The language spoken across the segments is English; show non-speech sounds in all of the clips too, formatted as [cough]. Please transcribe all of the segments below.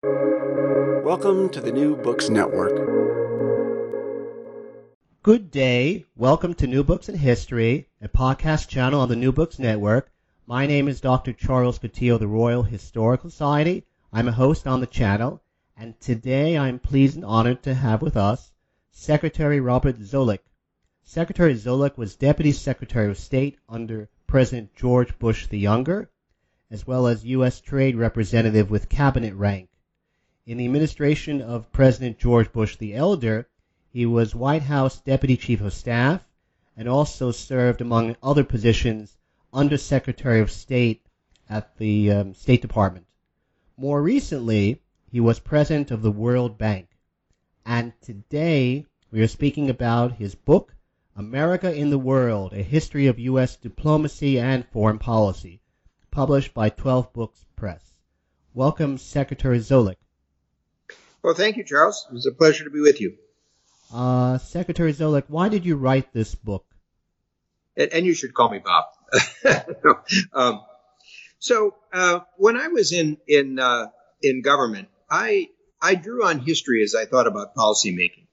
Welcome to the New Books Network. Good day. Welcome to New Books in History, a podcast channel on the New Books Network. My name is Dr. Charles Coutinho of the Royal Historical Society. I'm a host on the channel, and today I'm pleased and honored to have with us Secretary Robert Zoellick. Secretary Zoellick was Deputy Secretary of State under President George Bush the Younger, as well as U.S. Trade Representative with cabinet rank. In the administration of President George Bush the Elder, he was White House Deputy Chief of Staff and also served, among other positions, Under Secretary of State at the um, State Department. More recently, he was President of the World Bank. And today, we are speaking about his book, America in the World, A History of U.S. Diplomacy and Foreign Policy, published by 12 Books Press. Welcome, Secretary Zoellick. Well, thank you, Charles. It was a pleasure to be with you. Uh, Secretary Zoellick, why did you write this book? And, and you should call me Bob. [laughs] um, so uh, when I was in in uh, in government, I I drew on history as I thought about policymaking,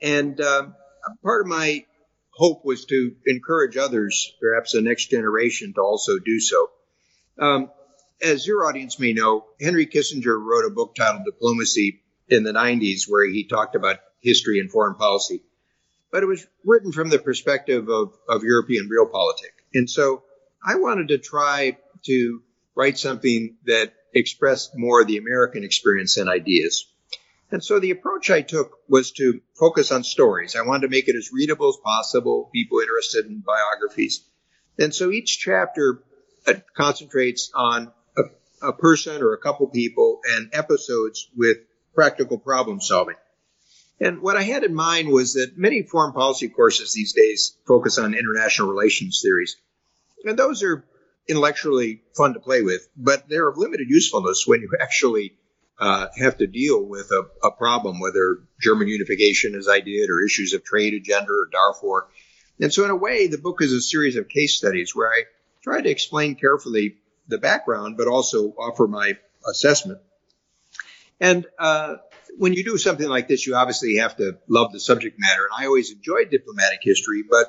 and um, part of my hope was to encourage others, perhaps the next generation, to also do so. Um, as your audience may know, Henry Kissinger wrote a book titled Diplomacy in the 90s where he talked about history and foreign policy. But it was written from the perspective of, of European realpolitik. And so I wanted to try to write something that expressed more of the American experience and ideas. And so the approach I took was to focus on stories. I wanted to make it as readable as possible, people interested in biographies. And so each chapter uh, concentrates on a person or a couple people and episodes with practical problem solving. And what I had in mind was that many foreign policy courses these days focus on international relations theories. And those are intellectually fun to play with, but they're of limited usefulness when you [laughs] actually uh, have to deal with a, a, problem, whether German unification, as I did, or issues of trade agenda or Darfur. And so, in a way, the book is a series of case studies where I try to explain carefully the background, but also offer my assessment. And uh, when you do something like this, you obviously have to love the subject matter. And I always enjoyed diplomatic history, but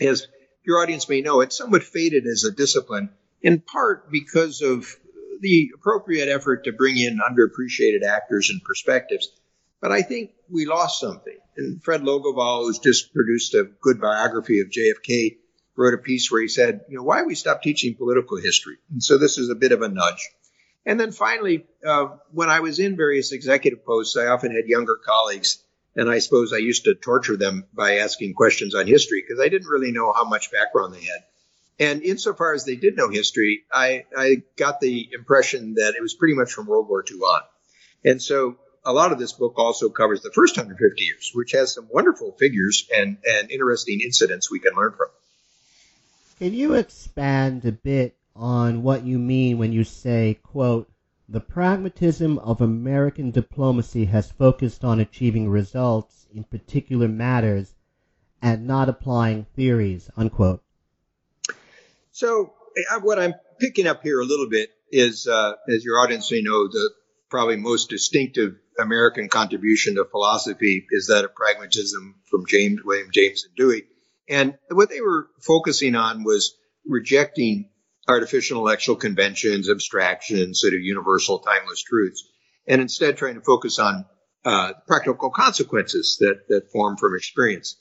as your audience may know, it's somewhat faded as a discipline, in part because of the appropriate effort to bring in underappreciated actors and perspectives. But I think we lost something. And Fred Logevall, who's just produced a good biography of JFK, wrote a piece where he said, you know, why we stop teaching political history? And so this is a bit of a nudge. And then finally, uh, when I was in various executive posts, I often had younger colleagues, and I suppose I used to torture them by asking questions on history because I didn't really know how much background they had. And insofar as they did know history, I, I got the impression that it was pretty much from World War II on. And so a lot of this book also covers the first 150 years, which has some wonderful figures and, and interesting incidents we can learn from. Can you expand a bit on what you mean when you say, quote, the pragmatism of American diplomacy has focused on achieving results in particular matters and not applying theories, unquote. So, what I'm picking up here a little bit is, uh, as your audience may know, the probably most distinctive American contribution to philosophy is that of pragmatism from James, William James and Dewey. And what they were focusing on was rejecting artificial intellectual conventions, abstractions, sort of universal timeless truths, and instead trying to focus on uh, practical consequences that, that form from experience.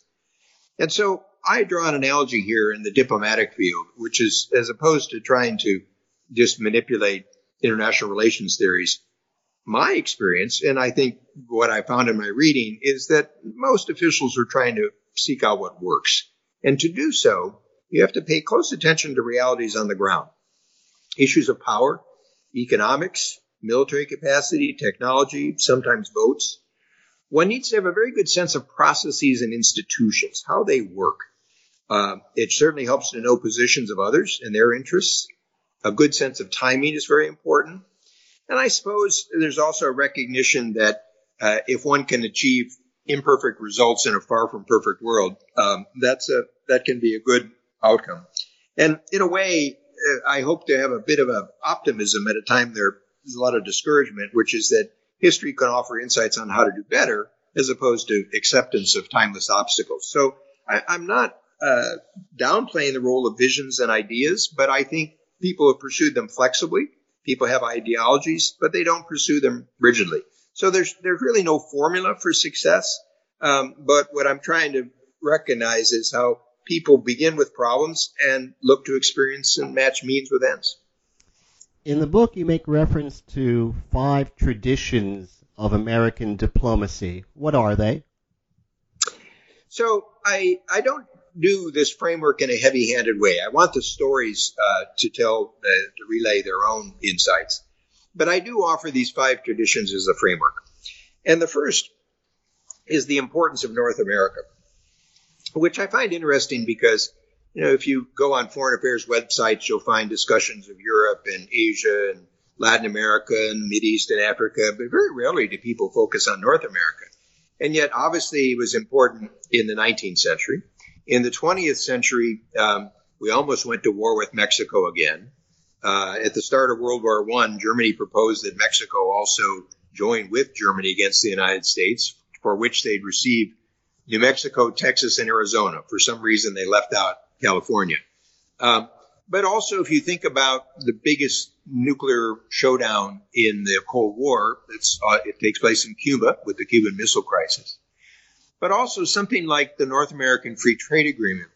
And so I draw an analogy here in the diplomatic field, which is as opposed to trying to just manipulate international relations theories, my experience, and I think what I found in my reading, is that most officials are trying to seek out what works. And to do so, you have to pay close attention to realities on the ground. Issues of power, economics, military capacity, technology, sometimes votes. One needs to have a very good sense of processes and institutions, how they work. Uh, it certainly helps to know positions of others and their interests. A good sense of timing is very important. And I suppose there's also a recognition that uh, if one can achieve imperfect results in a far from perfect world, um, that's a that can be a good outcome. And in a way, uh, I hope to have a bit of a optimism at a time there's a lot of discouragement, which is that history can offer insights on how to do better as opposed to acceptance of timeless obstacles. So I, am not uh, downplaying the role of visions and ideas, but I think people have pursued them flexibly. People have ideologies, but they don't pursue them rigidly. So there's there's really no formula for success. Um, but what I'm trying to recognize is how people begin with problems and look to experience and match means with ends. In the book, you make reference to five traditions of American diplomacy. What are they? So I I don't do this framework in a heavy-handed way. I want the stories uh, to tell uh, to relay their own insights, but I do offer these five traditions as a framework. And the first is the importance of North America, which I find interesting because you know if you go on foreign affairs websites, you'll find discussions of Europe and Asia and Latin America and Mid East and Africa, but very rarely do people focus on North America. And yet, obviously, it was important in the 19th century. In the 20th century, um, we almost went to war with Mexico again. Uh, at the start of World War One, Germany proposed that Mexico also join with Germany against the United States, for which they'd receive New Mexico, Texas, and Arizona. For some reason, they left out California. Um, but also, if you think about the biggest nuclear showdown in the Cold War, uh, it takes place in Cuba with the Cuban Missile Crisis. But also something like the North American Free Trade Agreement,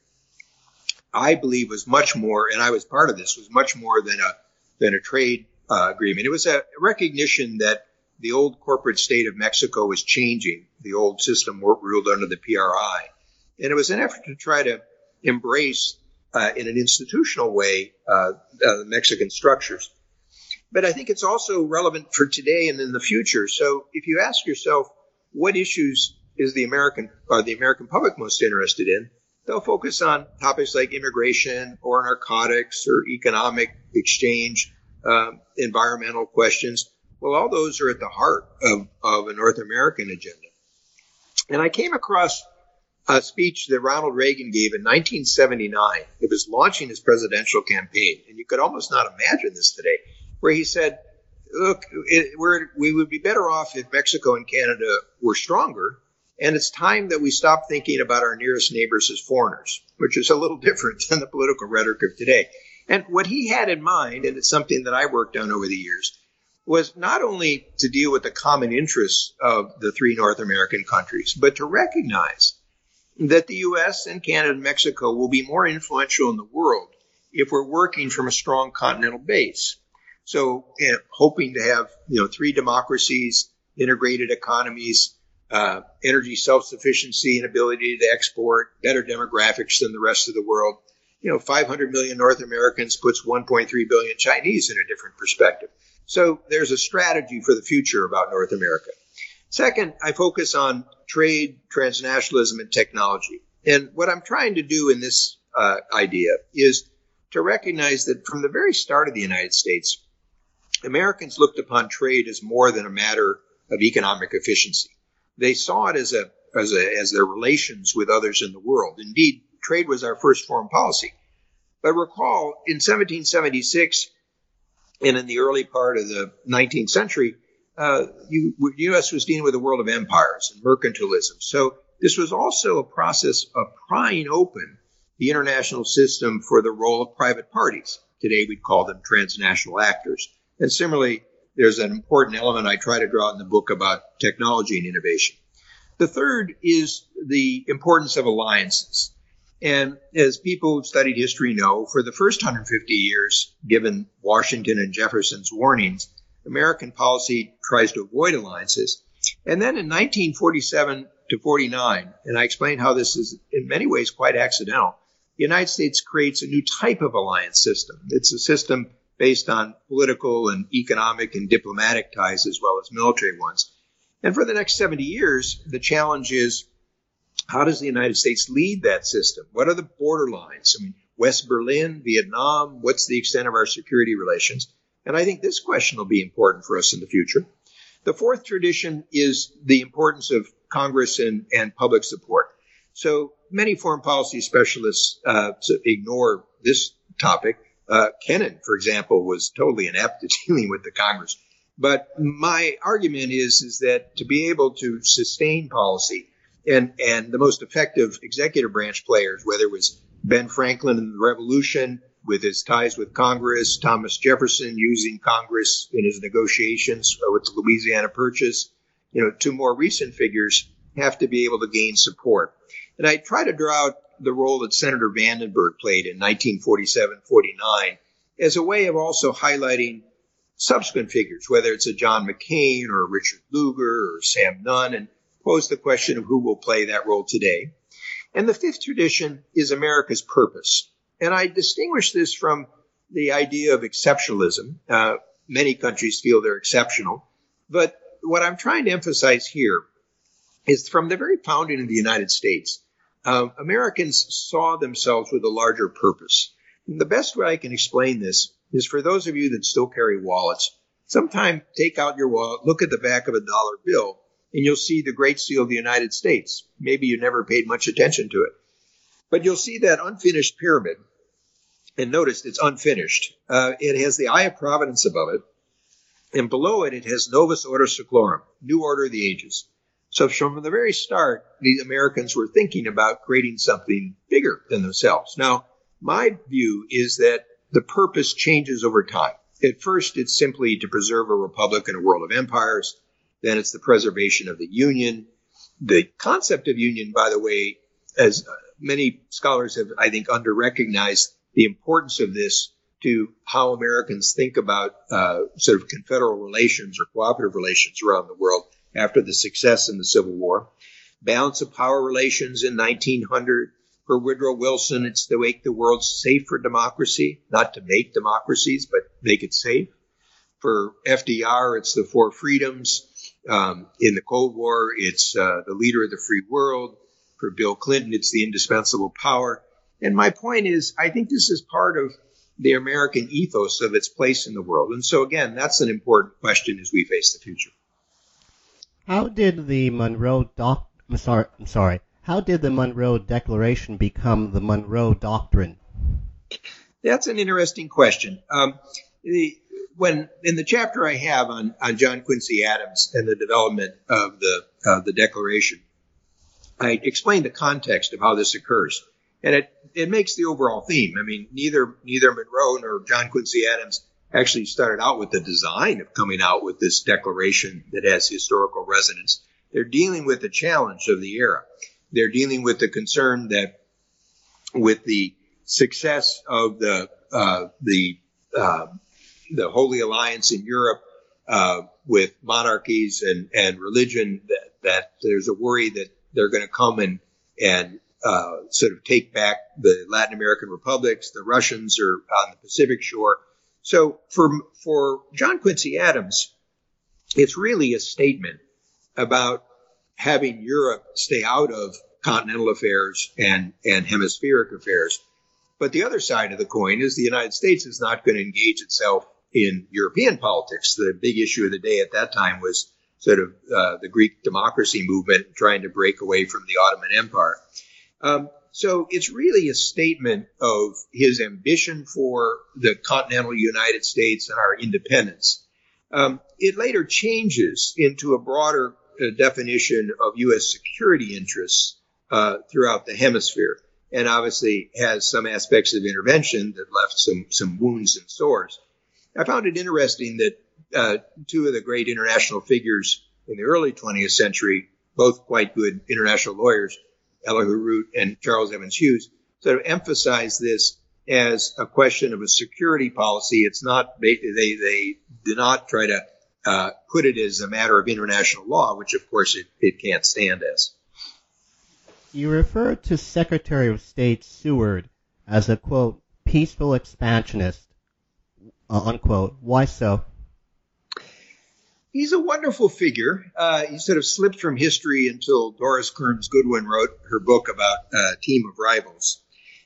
I believe was much more, and I was part of this, was much more than a than a trade uh, agreement. It was a recognition that the old corporate state of Mexico was changing. The old system ruled under the PRI, and it was an effort to try to embrace uh, in an institutional way uh, uh, Mexican structures. But I think it's also relevant for today and in the future. So if you ask yourself, what issues is the American or the American public most interested in? They'll focus on topics like immigration or narcotics or economic exchange, um, environmental questions. Well, all those are at the heart of, of a North American agenda. And I came across a speech that Ronald Reagan gave in 1979. It was launching his presidential campaign, and you could almost not imagine this today, where he said, "Look, it, we would be better off if Mexico and Canada were stronger." And it's time that we stop thinking about our nearest neighbors as foreigners, which is a little [laughs] different than the political rhetoric of today. And what he had in mind, and it's something that I worked on over the years, was not only to deal with the common interests of the three North American countries, but to recognize that the U.S. and Canada and Mexico will be more influential in the world if we're working from a strong continental base. So, you know, hoping to have you know three democracies, integrated economies, uh, energy self-sufficiency and ability to export, better demographics than the rest of the world. You know, 500 million North Americans puts 1.3 billion Chinese in a different perspective. So there's a strategy for the future about North America. Second, I focus on trade, transnationalism, and technology. And what I'm trying to do in this uh, idea is to recognize that from the very start of the United States, Americans looked upon trade as more than a matter of economic efficiency. They saw it as a as a as their relations with others in the world. Indeed, trade was our first foreign policy. But recall in 1776 and in the early part of the 19th century, uh, you, U.S. was dealing with a world of empires and mercantilism. So this was also a process of prying open the international system for the role of private parties. Today we'd call them transnational actors. And similarly, there's an important element I try to draw in the book about technology and innovation. The third is the importance of alliances. And as people who've studied history know, for the first 150 years, given Washington and Jefferson's warnings, American policy tries to avoid alliances. And then in 1947 to 49, and I explain how this is in many ways quite accidental, the United States creates a new type of alliance system. It's a system based on political and economic and diplomatic ties as well as military ones. And for the next 70 years, the challenge is how does the United States lead that system? What are the border lines? I mean, West Berlin, Vietnam, what's the extent of our security relations? And I think this question will be important for us in the future. The fourth tradition is the importance of Congress and, and public support. So many foreign policy specialists uh, ignore this topic. Uh, Kennan, for example, was totally inept at [laughs] dealing with the Congress. But my argument is, is that to be able to sustain policy and, and the most effective executive branch players, whether it was Ben Franklin in the Revolution with his ties with Congress, Thomas Jefferson using Congress in his negotiations with the Louisiana Purchase, you know, to more recent figures have to be able to gain support. And I try to draw out the role that Senator Vandenberg played in 1947-49 as a way of also highlighting subsequent figures, whether it's a John McCain or Richard Lugar or Sam Nunn, and pose the question of who will play that role today. And the fifth tradition is America's purpose. And I distinguish this from the idea of exceptionalism. Uh, many countries feel they're exceptional. But what I'm trying to emphasize here is from the very founding of the United States, uh, Americans saw themselves with a larger purpose. And the best way I can explain this is for those of you that still carry wallets, sometime take out your wallet, look at the back of a dollar bill, and you'll see the Great Seal of the United States. Maybe you never paid much attention to it. But you'll see that unfinished pyramid, and notice it's unfinished. Uh, it has the Eye of Providence above it, and below it, it has Novus Ordo Seclorum, New Order of the Ages. So from the very start, the Americans were thinking about creating something bigger than themselves. Now, my view is that the purpose changes over time. At first, it's simply to preserve a republic in a world of empires. Then it's the preservation of the union. The concept of union, by the way, as many scholars have, I think, under recognized the importance of this to how Americans think about uh, sort of confederal relations or cooperative relations around the world after the success in the Civil War. Balance of power relations in 1900, for Woodrow Wilson, it's to make the world safe for democracy, not to make democracies, but make it safe. For FDR, it's the four freedoms. Um, in the Cold War, it's uh, the leader of the free world. For Bill Clinton, it's the indispensable power. And my point is, I think this is part of the American ethos of its place in the world. And so, again, that's an important question as we face the future. How did the Monroe Doc? I'm sorry. I'm sorry. How did the Monroe Declaration become the Monroe Doctrine? That's an interesting question. Um, the, when in the chapter I have on, on John Quincy Adams and the development of the uh, the Declaration, I explain the context of how this occurs, and it it makes the overall theme. I mean, neither neither Monroe nor John Quincy Adams actually started out with the design of coming out with this declaration that has historical resonance. They're dealing with the challenge of the era they're dealing with the concern that with the success of the uh, the uh, the Holy Alliance in Europe uh, with monarchies and and religion, that, that there's a worry that they're going to come and and uh, sort of take back the Latin American republics. The Russians are on the Pacific shore. So for for John Quincy Adams, it's really a statement about having Europe stay out of continental affairs and, and hemispheric affairs. But the other side of the coin is the United States is not going to engage itself in European politics. The big issue of the day at that time was sort of uh, the Greek democracy movement trying to break away from the Ottoman Empire. Um, so it's really a statement of his ambition for the continental United States and our independence. Um, it later changes into a broader uh, definition of U.S. security interests uh, throughout the hemisphere, and obviously has some aspects of intervention that left some some wounds and sores. I found it interesting that uh, two of the great international figures in the early 20th century, both quite good international lawyers, Elihu Root and Charles Evans Hughes, sort of emphasized this as a question of a security policy. It's not they they, they do not try to uh, put it as a matter of international law, which of course it, it can't stand as. You refer to Secretary of State Seward as a quote peaceful expansionist uh, unquote. Why so? He's a wonderful figure. Uh, he sort of slipped from history until Doris Kearns Goodwin wrote her book about uh, Team of Rivals.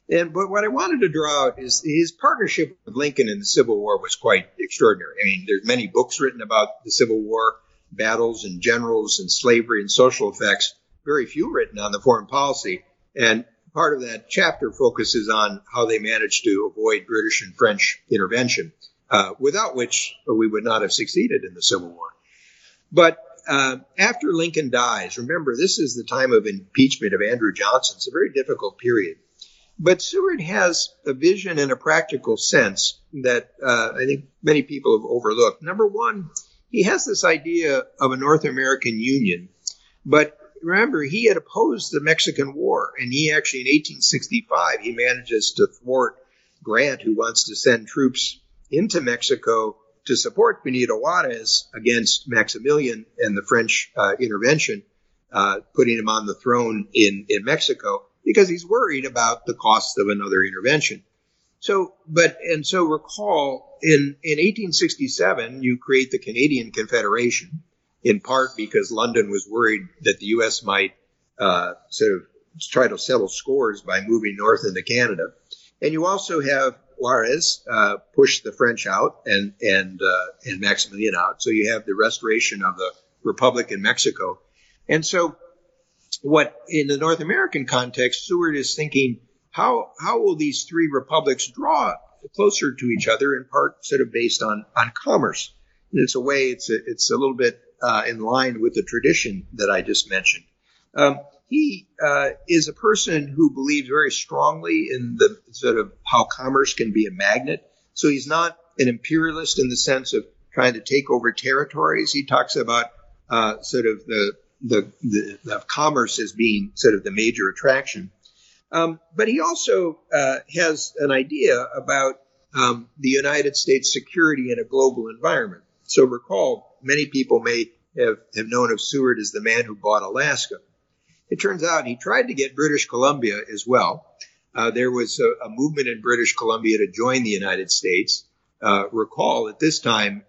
And but what I wanted to draw out is his partnership with Lincoln in the Civil War was quite extraordinary. I mean, there's many books written about the Civil War, battles and generals and slavery and social effects very few written on the foreign policy. And part of that chapter focuses on how they managed to avoid British and French intervention. Uh, without which we would not have succeeded in the Civil War. But uh, after Lincoln dies, remember this is the time of impeachment of Andrew Johnson. It's a very difficult period. But Seward has a vision and a practical sense that uh, I think many people have overlooked. Number one, he has this idea of a North American Union, but remember he had opposed the Mexican War, and he actually in 1865 he manages to thwart Grant, who wants to send troops into Mexico to support Benito Juarez against Maximilian and the French uh, intervention, uh, putting him on the throne in, in Mexico because he's worried about the cost of another intervention. So, but, and so recall in, in 1867, you create the Canadian Confederation in part because London was worried that the U.S. might uh, sort of try to settle scores by moving north into Canada. And you also have Juarez uh, pushed the French out and and uh, and Maximilian out. So you have the restoration of the Republic in Mexico. And so, what in the North American context, Seward is thinking, how how will these three republics draw closer to each other? In part, sort of based on on commerce. And it's a way. It's a, it's a little bit uh, in line with the tradition that I just mentioned. Um, he uh, is a person who believes very strongly in the sort of how commerce can be a magnet. So he's not an imperialist in the sense of trying to take over territories. He talks about uh, sort of the, the, the, the commerce as being sort of the major attraction. Um, but he also uh, has an idea about um, the United States security in a global environment. So recall, many people may have, have known of Seward as the man who bought Alaska. It turns out he tried to get British Columbia as well. Uh, there was a, a, movement in British Columbia to join the United States. Uh, recall at this time,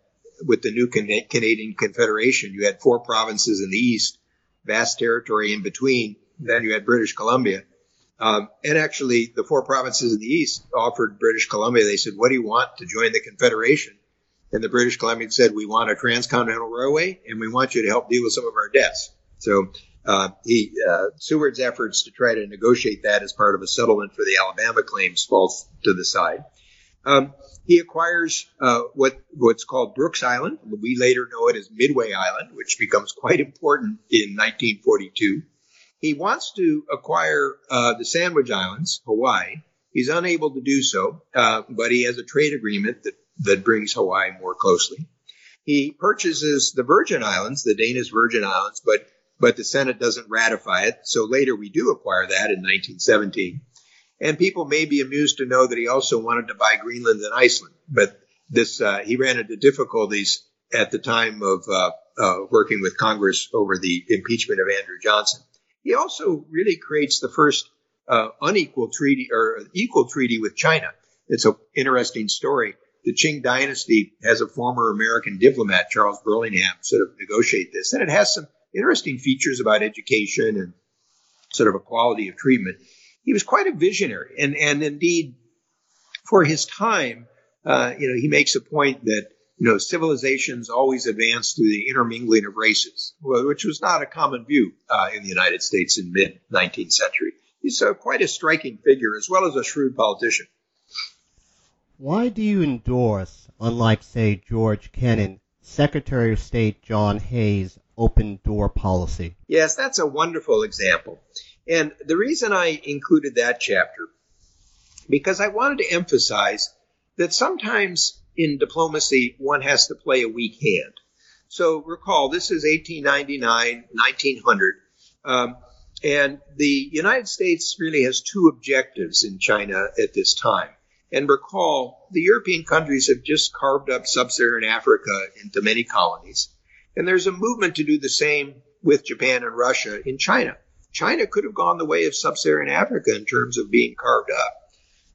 with the new Can- Canadian Confederation, you had four provinces in the east, vast territory in between. Then you had British Columbia. Um, and actually, the four provinces in the east offered British Columbia. They said, "What do you want to join the Confederation?" And the British Columbians said, "We want a transcontinental railway, and we want you to help deal with some of our debts." So uh, he, uh, Seward's efforts to try to negotiate that as part of a settlement for the Alabama claims falls to the side. Um, he acquires uh, what what's called Brooks Island. We later know it as Midway Island, which becomes quite important in 1942. He wants to acquire uh, the Sandwich Islands, Hawaii. He's unable to do so, uh, but he has a trade agreement that that brings Hawaii more closely. He purchases the Virgin Islands, the Danish Virgin Islands, but but the Senate doesn't ratify it. So later we do acquire that in 1917. And people may be amused to know that he also wanted to buy Greenland and Iceland, but this uh, he ran into difficulties at the time of uh, uh, working with Congress over the impeachment of Andrew Johnson. He also really creates the first uh, unequal treaty or equal treaty with China. It's an interesting story. The Qing dynasty has a former American diplomat, Charles Burlingame, sort of negotiate this, and it has some interesting features about education and sort of a quality of treatment. He was quite a visionary, and and indeed, for his time, uh, you know, he makes a point that you know civilizations always advance through the intermingling of races, which was not a common view uh, in the United States in mid 19th century. He's uh, quite a striking figure, as well as a shrewd politician. Why do you endorse, unlike say George Kennan, Secretary of State John Hay's open door policy. Yes, that's a wonderful example. And the reason I included that chapter, because I wanted to emphasize that sometimes in diplomacy, one has to play a weak hand. So recall, this is 1899, 1900. Um, and the United States really has two objectives in China at this time. And recall, the European countries have just carved up sub Saharan Africa into many colonies. And there's a movement to do the same with Japan and Russia in China. China could have gone the way of sub-Saharan Africa in terms of being carved up.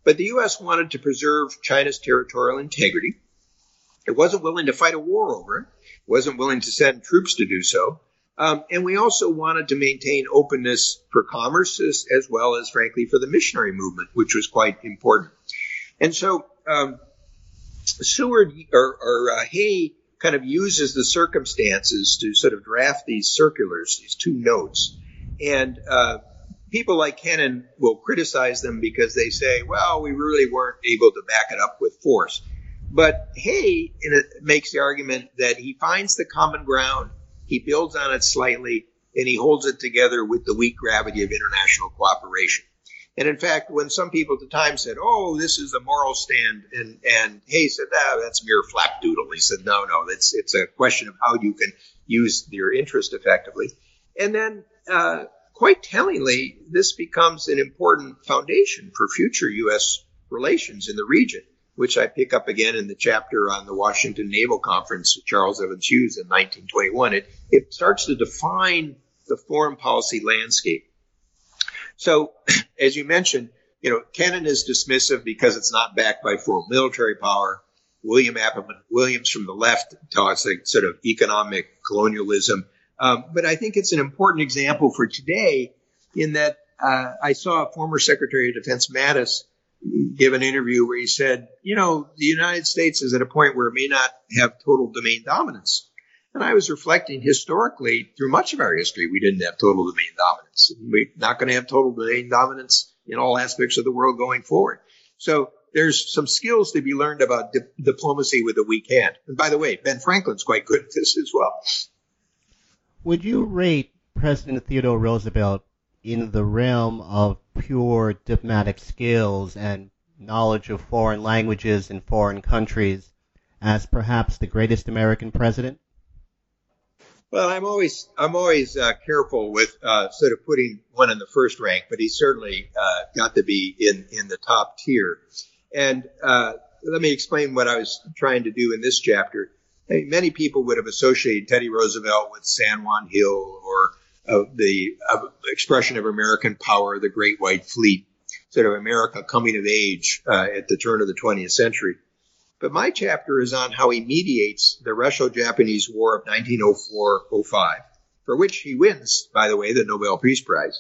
But the U.S. wanted to preserve China's territorial integrity. It wasn't willing to fight a war over it. It wasn't willing to send troops to do so. Um, and we also wanted to maintain openness for commerce as, as, well as, frankly, for the missionary movement, which was quite important. And so um, Seward or, or uh, Hay kind of uses the circumstances to sort of draft these circulars, these two notes. And uh, people like Kennan will criticize them because they say, well, we really weren't able to back it up with force. But Hay makes the argument that he finds the common ground, he builds on it slightly, and he holds it together with the weak gravity of international cooperation. And in fact, when some people at the time said, "Oh, this is a moral stand," and and Hay said, "Ah, that's mere flapdoodle," he said, "No, no, it's it's a question of how you can use your interest effectively." And then, uh, quite tellingly, this becomes an important foundation for future U.S. relations in the region, which I pick up again in the chapter on the Washington Naval Conference Charles Evans Hughes in 1921. It it starts to define the foreign policy landscape so, [clears throat] as you mentioned, you know, Kennan is dismissive because it's not backed by full military power. William Appleman Williams from the left talks like sort of economic colonialism. Um, but I think it's an important example for today in that uh, I saw former Secretary of Defense Mattis give an interview where he said, you know, the United States is at a point where it may not have total domain dominance. And I was reflecting historically through much of our history, we didn't have total domain dominance. We're not going to have total domain dominance in all aspects of the world going forward. So there's some skills to be learned about di- diplomacy with a weak hand. And by the way, Ben Franklin's quite good at this as well. Would you rate President Theodore Roosevelt in the realm of pure diplomatic skills and knowledge of foreign languages and foreign countries as perhaps the greatest American president? Well, I'm always I'm always uh, careful with uh, sort of putting one in the first rank, but he certainly uh, got to be in in the top tier. And uh, let me explain what I was trying to do in this chapter. I mean, many people would have associated Teddy Roosevelt with San Juan Hill or uh, the uh, expression of American power, the Great White Fleet, sort of America coming of age at the turn of the 20th century. But my chapter is on how he mediates the Russo-Japanese War of 1904-05, for which he wins, by the way, the Nobel Peace Prize,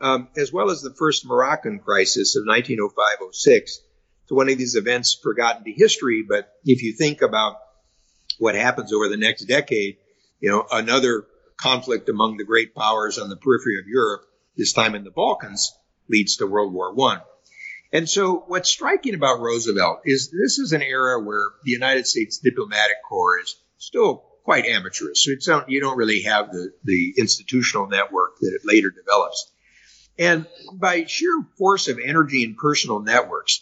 um, as well as the first Moroccan crisis of 1905-06. It's one of these events forgotten to history, but if you think about what happens over the next decade, you know, another conflict among the great powers on the periphery of Europe, this time in the Balkans, leads to World War One. And so what's striking about Roosevelt is this is an era where the United States diplomatic corps is still quite amateurish. So it's not, you don't really have the, the institutional network that it later develops. And by sheer force of energy and personal networks,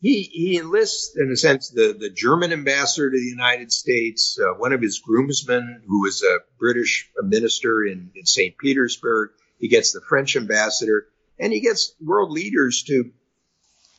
he, he enlists, in a sense, the, the German ambassador to the United States, uh, one of his groomsmen, who was a British minister in, in St. Petersburg. He gets the French ambassador, and he gets world leaders to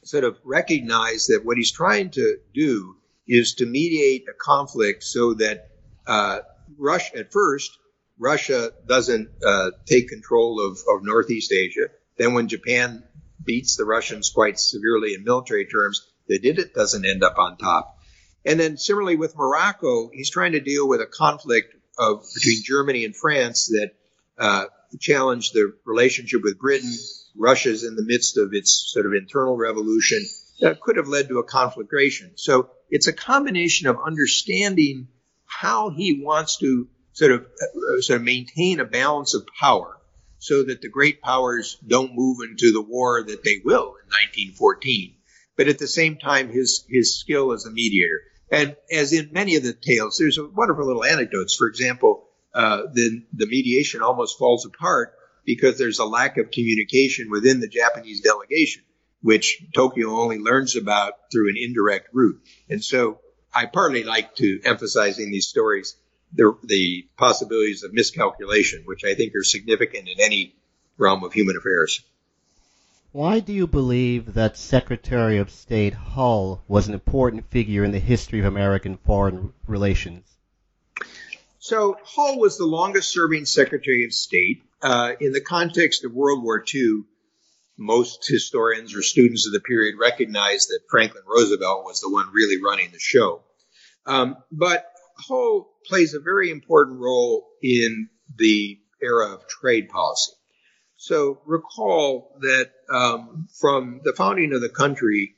sort of recognize that what he's trying to do is to mediate a conflict so that uh, Russia, at first, Russia doesn't uh, take control of, of Northeast Asia. Then, when Japan beats the Russians quite severely in military terms, they did it doesn't end up on top. And then, similarly with Morocco, he's trying to deal with a conflict of between Germany and France that uh, challenged the relationship with Britain Russia's in the midst of its sort of internal revolution that could have led to a conflagration. So it's a combination of understanding how he wants to sort of uh, sort of maintain a balance of power so that the great powers don't move into the war that they will in 1914 but at the same time his his skill as a mediator and as in many of the tales there's wonderful little anecdotes for example uh, the the mediation almost falls apart because there's a lack of communication within the Japanese delegation, which Tokyo only learns about through an indirect route. And so I partly like to emphasize in these stories the, the possibilities of miscalculation, which I think are significant in any realm of human affairs. Why do you believe that Secretary of State Hull was an important figure in the history of American foreign relations? So Hull was the longest serving Secretary of State. Uh, in the context of World War II, most historians or students of the period recognize that Franklin Roosevelt was the one really running the show. Um, but Hull plays a very important role in the era of trade policy. So recall that um, from the founding of the country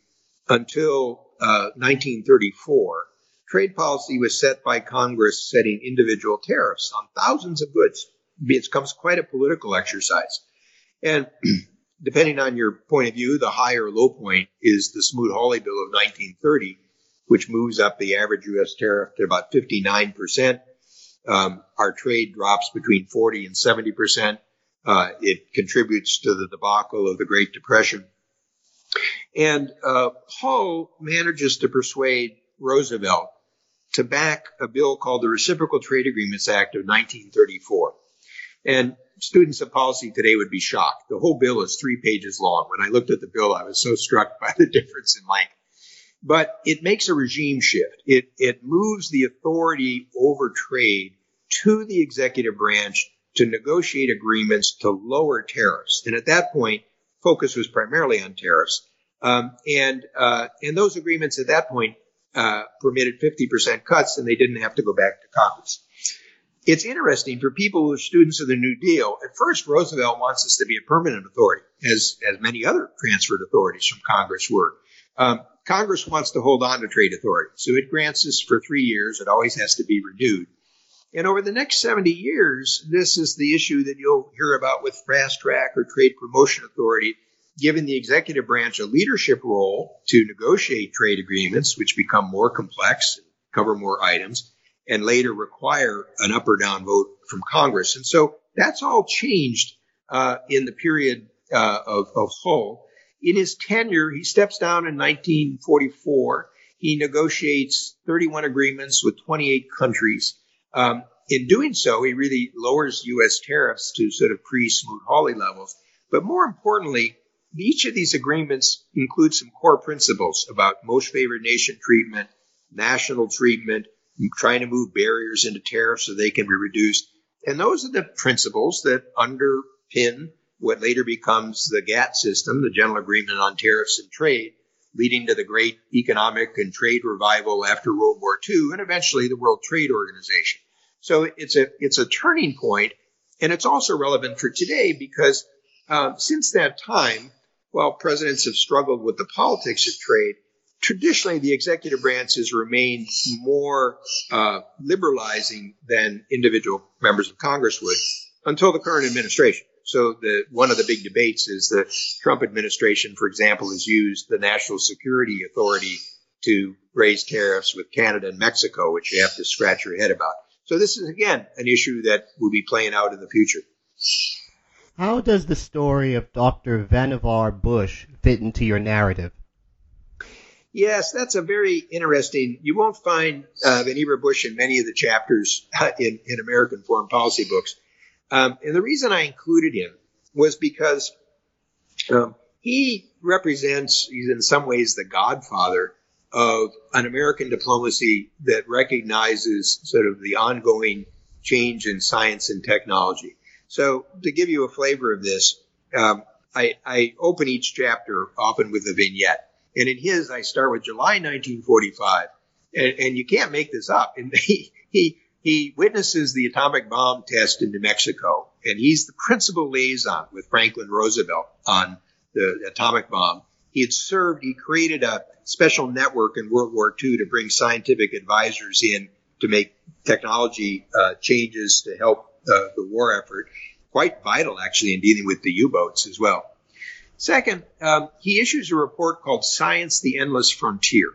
until uh, 1934, trade policy was set by Congress setting individual tariffs on thousands of goods. It becomes quite a political exercise. And [clears throat] depending on your point of view, the high or low point is the Smoot-Hawley Bill of 1930, which moves up the average U.S. tariff to about 59%. Um, our trade drops between 40 and 70%. Uh, it contributes to the debacle of the Great Depression. And uh, Hull manages to persuade Roosevelt to back a bill called the Reciprocal Trade Agreements Act of 1934. And students of policy today would be shocked. The whole bill is three pages long. When I looked at the bill, I was so struck [laughs] by the difference in length. But it makes a regime shift. It, it moves the authority over trade to the executive branch to negotiate agreements to lower tariffs. And at that point, focus was primarily on tariffs. Um, and uh, and those agreements at that point uh, permitted 50% cuts, and they didn't have to go back to Congress. It's interesting for people who are students of the New Deal. At first, Roosevelt wants us to be a permanent authority, as as many other transferred authorities from Congress were. Um, Congress wants to hold on to trade authority, so it grants this for three years. It always has to be renewed. And over the next 70 years, this is the issue that you'll hear about with fast track or trade promotion authority, giving the executive branch a leadership role to negotiate trade agreements, which become more complex, cover more items, and later require an up or down vote from Congress. And so that's all changed uh, in the period uh, of, of Hull. In his tenure, he steps down in 1944. He negotiates 31 agreements with 28 countries. Um, in doing so, he really lowers U.S. tariffs to sort of pre-Smoot-Hawley levels. But more importantly, each of these agreements includes some core principles about most favored nation treatment, national treatment, trying to move barriers into tariffs so they can be reduced. And those are the principles that underpin what later becomes the GATT system, the General Agreement on Tariffs and Trade, leading to the great economic and trade revival after World War II and eventually the World Trade Organization. So it's a it's a turning point, and it's also relevant for today because uh, since that time, while presidents have struggled with the politics of trade, traditionally the executive branch has remained more uh, liberalizing than individual members of Congress would until the current administration. So the one of the big debates is the Trump administration, for example, has used the National Security Authority to raise tariffs with Canada and Mexico, which you have to scratch your head about. So this is again an issue that will be playing out in the future. How does the story of Dr. Vannevar Bush fit into your narrative? Yes, that's a very interesting. You won't find uh, Vannevar Bush in many of the chapters in, in American foreign policy books. Um, and the reason I included him was because um, he represents, he's in some ways the godfather of an American diplomacy that recognizes sort of the ongoing change in science and technology. So to give you a flavor of this, um, I, I, open each chapter often with a vignette. And in his, I start with July 1945. And, and you can't make this up. And [laughs] he, he, he witnesses the atomic bomb test in New Mexico. And he's the principal liaison with Franklin Roosevelt on the atomic bomb. He had served, he created a special network in World War II to bring scientific advisors in to make technology uh, changes to help the war effort. Quite vital, actually, in dealing with the U-boats as well. Second, um, he issues a report called Science, the Endless Frontier.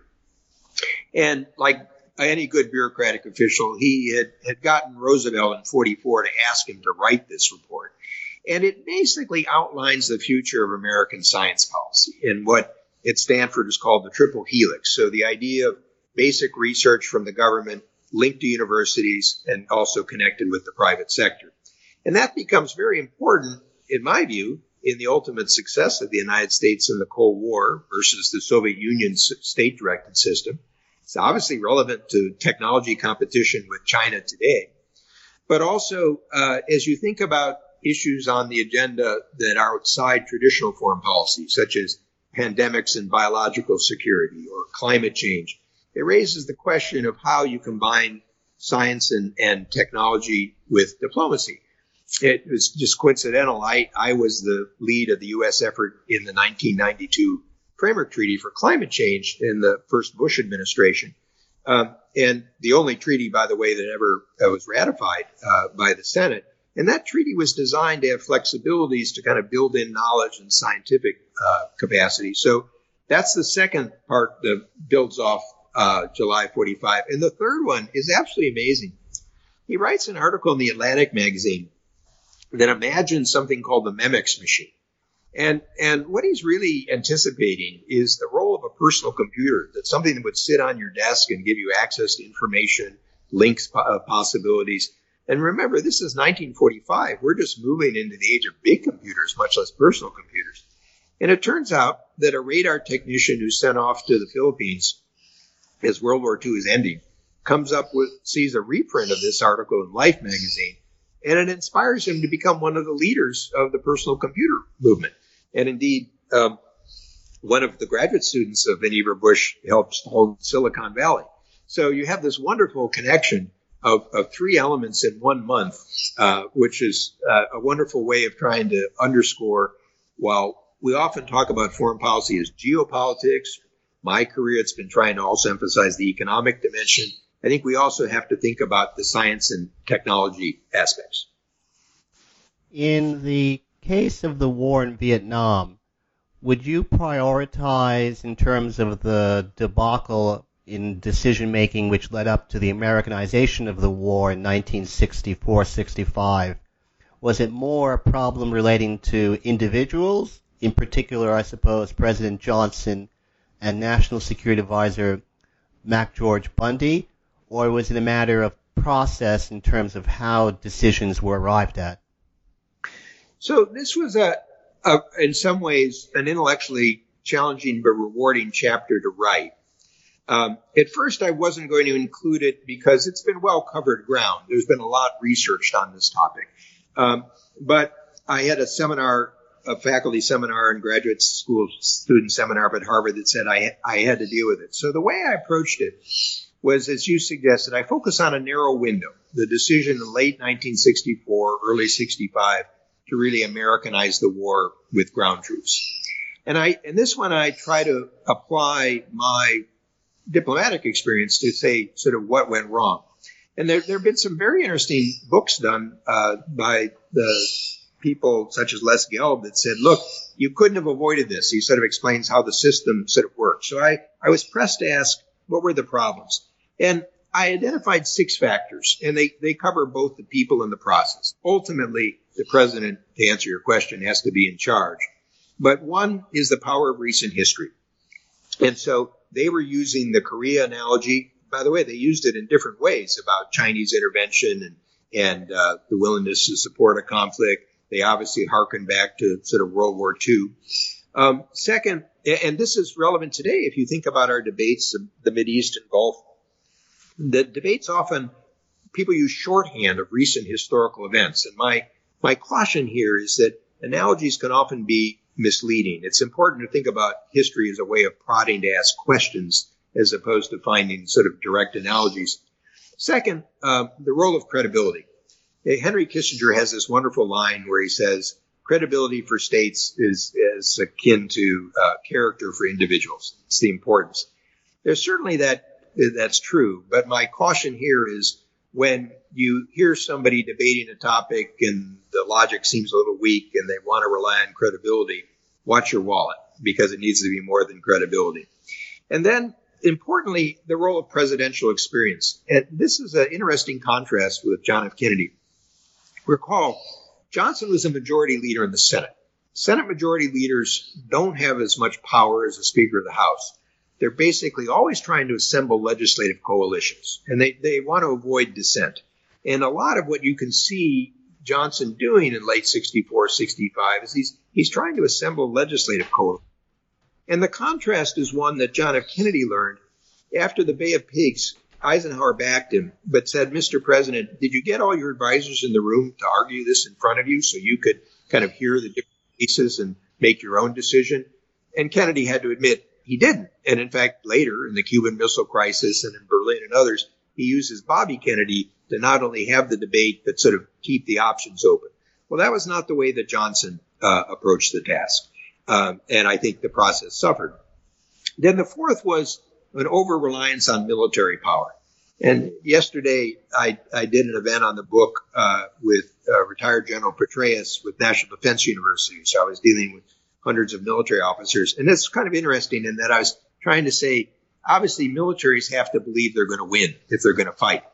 And like any good bureaucratic official, he had, had gotten Roosevelt in 44 to ask him to write this report. And it basically outlines the future of American science policy and what at Stanford is called the triple helix. So the idea of basic research from the government linked to universities and also connected with the private sector. And that becomes very important, in my view, in the ultimate success of the United States in the Cold War versus the Soviet Union's state directed system. It's obviously relevant to technology competition with China today. But also, uh, as you think about issues on the agenda that are outside traditional foreign policy, such as pandemics and biological security or climate change. It raises the question of how you combine science and, and technology with diplomacy. It was just coincidental. I, I was the lead of the U.S. effort in the 1992 Framework Treaty for Climate Change in the first Bush administration. Um, and the only treaty, by the way, that ever was ratified uh, by the Senate. And that treaty was designed to have flexibilities to kind of build in knowledge and scientific uh, capacity. So that's the second part that builds off uh, July 45. And the third one is absolutely amazing. He writes an article in the Atlantic magazine that imagines something called the Memex machine. And, and what he's really anticipating is the role of a personal computer, that's something that would sit on your desk and give you access to information, links uh, possibilities. And remember, this is 1945. We're just moving into the age of big computers, much less personal computers. And it turns out that a radar technician who's sent off to the Philippines as World War II is ending comes up with, sees a reprint of this article in Life magazine, and it inspires him to become one of the leaders of the personal computer movement. And indeed, um, one of the graduate students of Vannevar Bush helps hold Silicon Valley. So you have this wonderful connection of, of three elements in one month, uh, which is uh, a wonderful way of trying to underscore while we often talk about foreign policy as geopolitics. My career, it's been trying to also emphasize the economic dimension. I think we also have to think about the science and technology aspects. In the case of the war in Vietnam, would you prioritize in terms of the debacle in decision making which led up to the Americanization of the war in 1964-65? Was it more a problem relating to individuals in particular, I suppose, President Johnson and National Security Advisor McGeorge Bundy, or was it a matter of process in terms of how decisions were arrived at? So this was a, a in some ways, an intellectually challenging but rewarding chapter to write. Um, at first, I wasn't going to include it because it's been well covered ground. There's been a lot researched on this topic. Um, but I had a seminar a faculty seminar and graduate school student seminar at Harvard that said I, I had to deal with it. So the way I approached it was, as you suggested, I focus on a narrow window, the decision in late 1964, early 65 to really Americanize the war with ground troops. And I, in this one, I try to apply my diplomatic experience to say sort of what went wrong. And there, there have been some very interesting books done uh, by the people such as Les Gelb that said, look, you couldn't have avoided this. He sort of explains how the system sort of works. So I, I was pressed to ask, what were the problems? And I identified six factors, and they, they cover both the people and the process. Ultimately, the president, to answer your question, has to be in charge. But one is the power of recent history. And so they were using the Korea analogy. By the way, they used it in different ways about Chinese intervention and, and uh, the willingness to support a conflict. They obviously harken back to sort of World War II. Um, second, and this is relevant today if you think about our debates, of the East and Gulf, the debates often, people use shorthand of recent historical events. And my, my caution here is that analogies can often be misleading. It's important to think about history as a way of prodding to ask questions as opposed to finding sort of direct analogies. Second, uh, the role of credibility. Henry Kissinger has this wonderful line where he says, credibility for states is, is akin to uh, character for individuals. It's the importance. There's certainly that that's true, but my caution here is when you hear somebody debating a topic and the logic seems a little weak and they want to rely on credibility, watch your wallet because it needs to be more than credibility. And then importantly, the role of presidential experience. And this is an interesting contrast with John F. Kennedy. Recall, Johnson was a majority leader in the Senate. Senate majority leaders don't have as much power as the Speaker of the House. They're basically always trying to assemble legislative coalitions, and they, they want to avoid dissent. And a lot of what you can see Johnson doing in late 64, 65 is he's, he's trying to assemble legislative coalitions. And the contrast is one that John F. Kennedy learned after the Bay of Pigs. Eisenhower backed him, but said, Mr. President, did you get all your advisors in the room to argue this in front of you so you could kind of hear the different cases and make your own decision? And Kennedy had to admit he didn't. And in fact, later in the Cuban Missile Crisis and in Berlin and others, he uses Bobby Kennedy to not only have the debate, but sort of keep the options open. Well, that was not the way that Johnson uh, approached the task. Um, and I think the process suffered. Then the fourth was an over reliance on military power. And yesterday, I, I did an event on the book uh, with uh, retired General Petraeus with National Defense University. So I was dealing with hundreds of military officers. And it's kind of interesting in that I was trying to say, obviously militaries have to believe they're going to win if they're going to fight.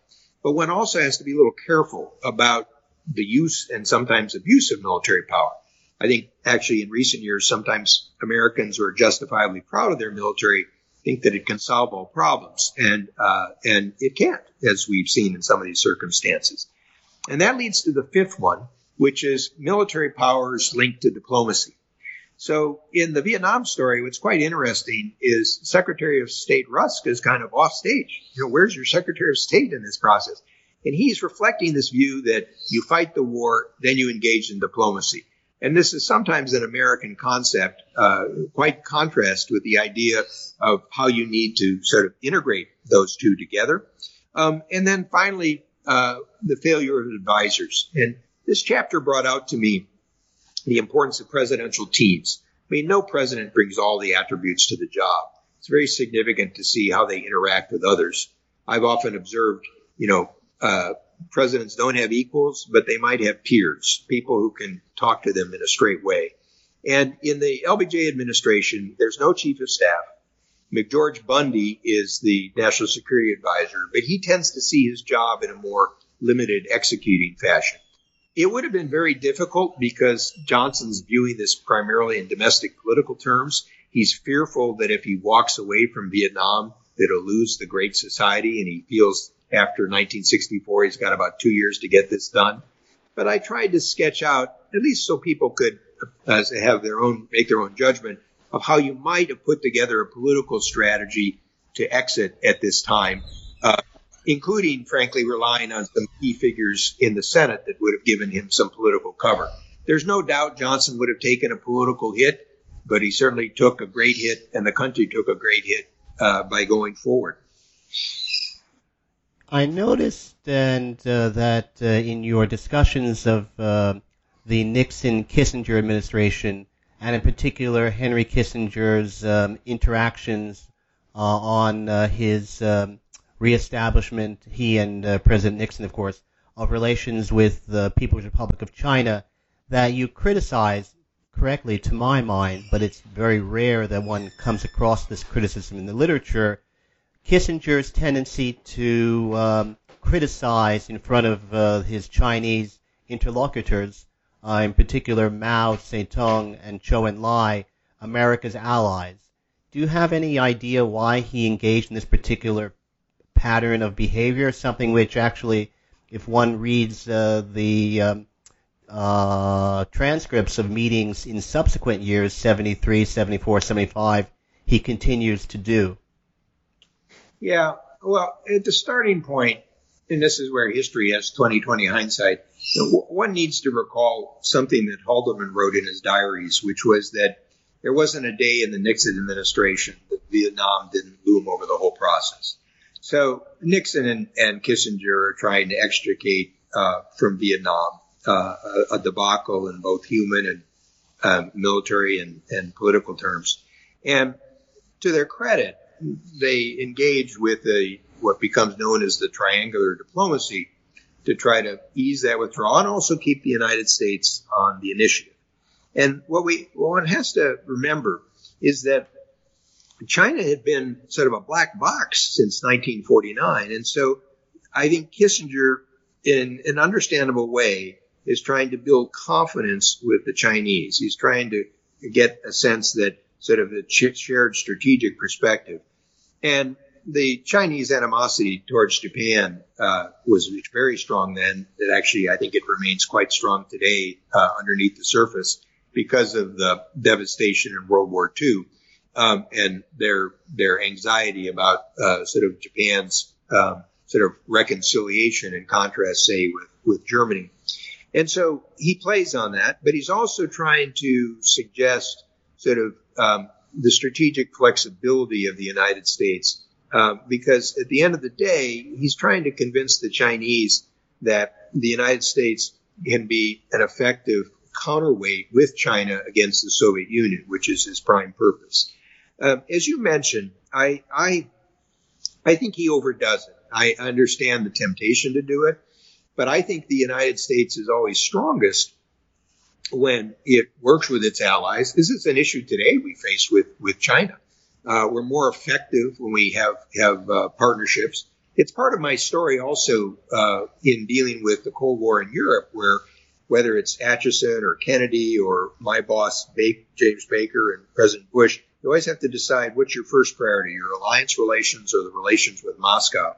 But one also has to be a little careful about the use and sometimes abuse of military power. I think actually in recent years, sometimes Americans who are justifiably proud of their military think that it can solve all problems, and uh, and it can't, as we've seen in some of these circumstances. And that leads to the fifth one, which is military powers linked to diplomacy. So in the Vietnam story, what's quite interesting is Secretary of State Rusk is kind of off stage. You know, where's your Secretary of State in this process? And he's reflecting this view that you fight the war, then you engage in diplomacy. And this is sometimes an American concept, uh, quite contrast with the idea of how you need to sort of integrate those two together. Um, and then finally, uh, the failure of advisors. And this chapter brought out to me the importance of presidential teams. I mean, no president brings all the attributes to the job. It's very significant to see how they interact with others. I've often observed, you know, uh, presidents don't have equals, but they might have peers, people who can talk to them in a straight way. And in the LBJ administration, there's no chief of staff. McGeorge Bundy is the national security advisor, but he tends to see his job in a more limited executing fashion. It would have been very difficult because Johnson's viewing this primarily in domestic political terms. He's fearful that if he walks away from Vietnam, that he'll lose the Great Society, and he feels after 1964 he's got about two years to get this done. But I tried to sketch out, at least so people could uh, have their own, make their own judgment of how you might have put together a political strategy to exit at this time. Uh, including, frankly, relying on some key figures in the Senate that would have given him some political cover. There's no doubt Johnson would have taken a political hit, but he certainly took a great hit, and the country took a great hit uh, by going forward. I noticed and uh, that uh, in your discussions of uh, the Nixon Kissinger administration, and in particular Henry Kissinger's um, interactions uh, on uh, his um, reestablishment, he and uh, President Nixon, of course, of relations with the People's Republic of China that you criticize correctly to my mind, but it's very rare that one comes across this criticism in the literature. Kissinger's tendency to um, criticize in front of uh, his Chinese interlocutors, uh, in particular Mao Zedong and Zhou Enlai, America's allies. Do you have any idea why he engaged in this particular pattern of behavior, something which actually, if one reads uh, the um, uh, transcripts of meetings in subsequent years, 73, 74, 75, he continues to do. Yeah, well, at the starting point, and this is where history has 2020 hindsight, one needs to recall something that Haldeman wrote in his diaries, which was that there wasn't a day in the Nixon administration that Vietnam didn't loom over the whole process. So Nixon and, and Kissinger are trying to extricate uh, from Vietnam uh, a, a, debacle in both human and um, military and, and political terms. And to their credit, they engage with a what becomes known as the triangular diplomacy to try to ease that withdrawal and also keep the United States on the initiative. And what we what one has to remember is that China had been sort of a black box since 1949. And so I think Kissinger, in an understandable way, is trying to build confidence with the Chinese. He's trying to get a sense that sort of a shared strategic perspective. And the Chinese animosity towards Japan uh, was very strong then. That actually, I think it remains quite strong today uh, underneath the surface because of the devastation in World War II um, and their their anxiety about uh, sort of Japan's um, sort of reconciliation in contrast, say, with with Germany. And so he plays on that, but he's also trying to suggest sort of um, the strategic flexibility of the United States, uh, because at the end of the day, he's trying to convince the Chinese that the United States can be an effective counterweight with China against the Soviet Union, which is his prime purpose. Um, as you mentioned, I, I, I think he overdoes it. I understand the temptation to do it, but I think the United States is always strongest when it works with its allies. This is an issue today we face with, with China. Uh, we're more effective when we have have uh, partnerships. It's part of my story also uh, in dealing with the Cold War in Europe, where whether it's Acheson or Kennedy or my boss James Baker and President Bush, you always have to decide what's your first priority: your alliance relations or the relations with Moscow.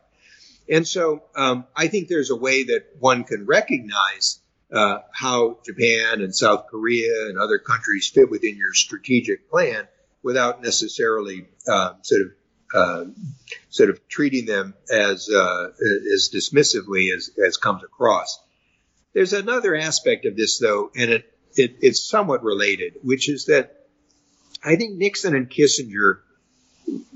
And so um, I think there's a way that one can recognize uh, how Japan and South Korea and other countries fit within your strategic plan without necessarily uh, sort of uh, sort of treating them as uh, as dismissively as, as comes across. There's another aspect of this, though, and it, it, it's somewhat related, which is that I think Nixon and Kissinger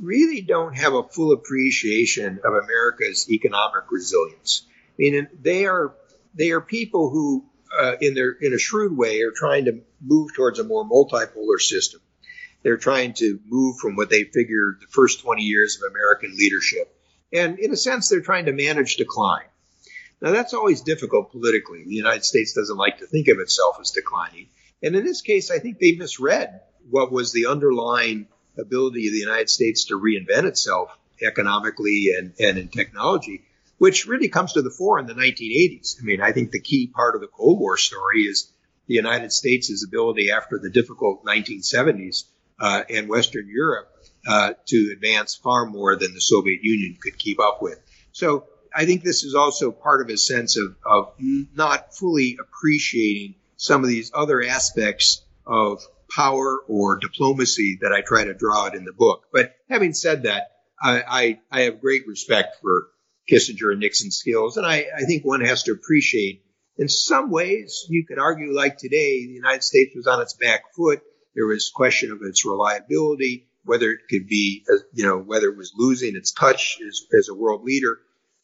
really don't have a full appreciation of America's economic resilience. I mean, they are they are people who, uh, in their in a shrewd way, are trying to move towards a more multipolar system. They're trying to move from what they figured the first 20 years of American leadership. And in a sense, they're trying to manage decline. Now, that's always difficult politically. The United States doesn't like to think of itself as declining. And in this case, I think they misread what was the underlying ability of the United States to reinvent itself economically and, and in technology, which really comes to the fore in the 1980s. I mean, I think the key part of the Cold War story is the United States' ability after the difficult 1970s uh, and Western Europe uh, to advance far more than the Soviet Union could keep up with. So I think this is also part of a sense of, of not fully appreciating some of these other aspects of power or diplomacy that I try to draw out in the book. But having said that, I, I, I have great respect for Kissinger and Nixon's skills, and I, I think one has to appreciate. In some ways, you could argue, like today, the United States was on its back foot there was question of its reliability, whether it could be, you know, whether it was losing its touch as, as a world leader.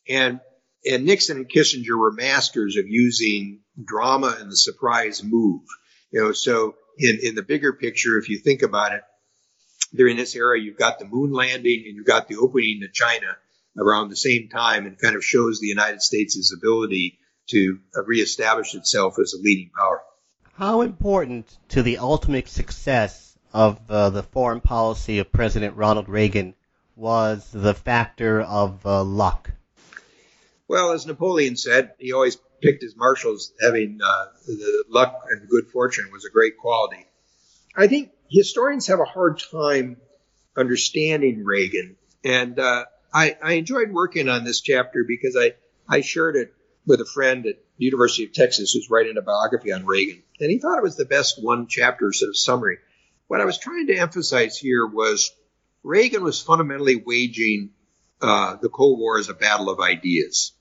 And, and Nixon and Kissinger were masters of using drama and the surprise move. You know, so in, in the bigger picture, if you think about it, during this era, you've got the moon landing and you've got the opening to China around the same time and kind of shows the United States' ability to reestablish itself as a leading power. How important to the ultimate success of uh, the foreign policy of President Ronald Reagan was the factor of uh, luck? Well, as Napoleon said, he always picked his marshals having uh, the luck and good fortune was a great quality. I think historians have a hard time understanding Reagan, and uh, I, I enjoyed working on this chapter because I, I shared it with a friend at the University of Texas who's writing a biography on Reagan, and he thought it was the best one chapter sort of summary. What I was trying to emphasize here was Reagan was fundamentally waging uh, the Cold War as a battle of ideas.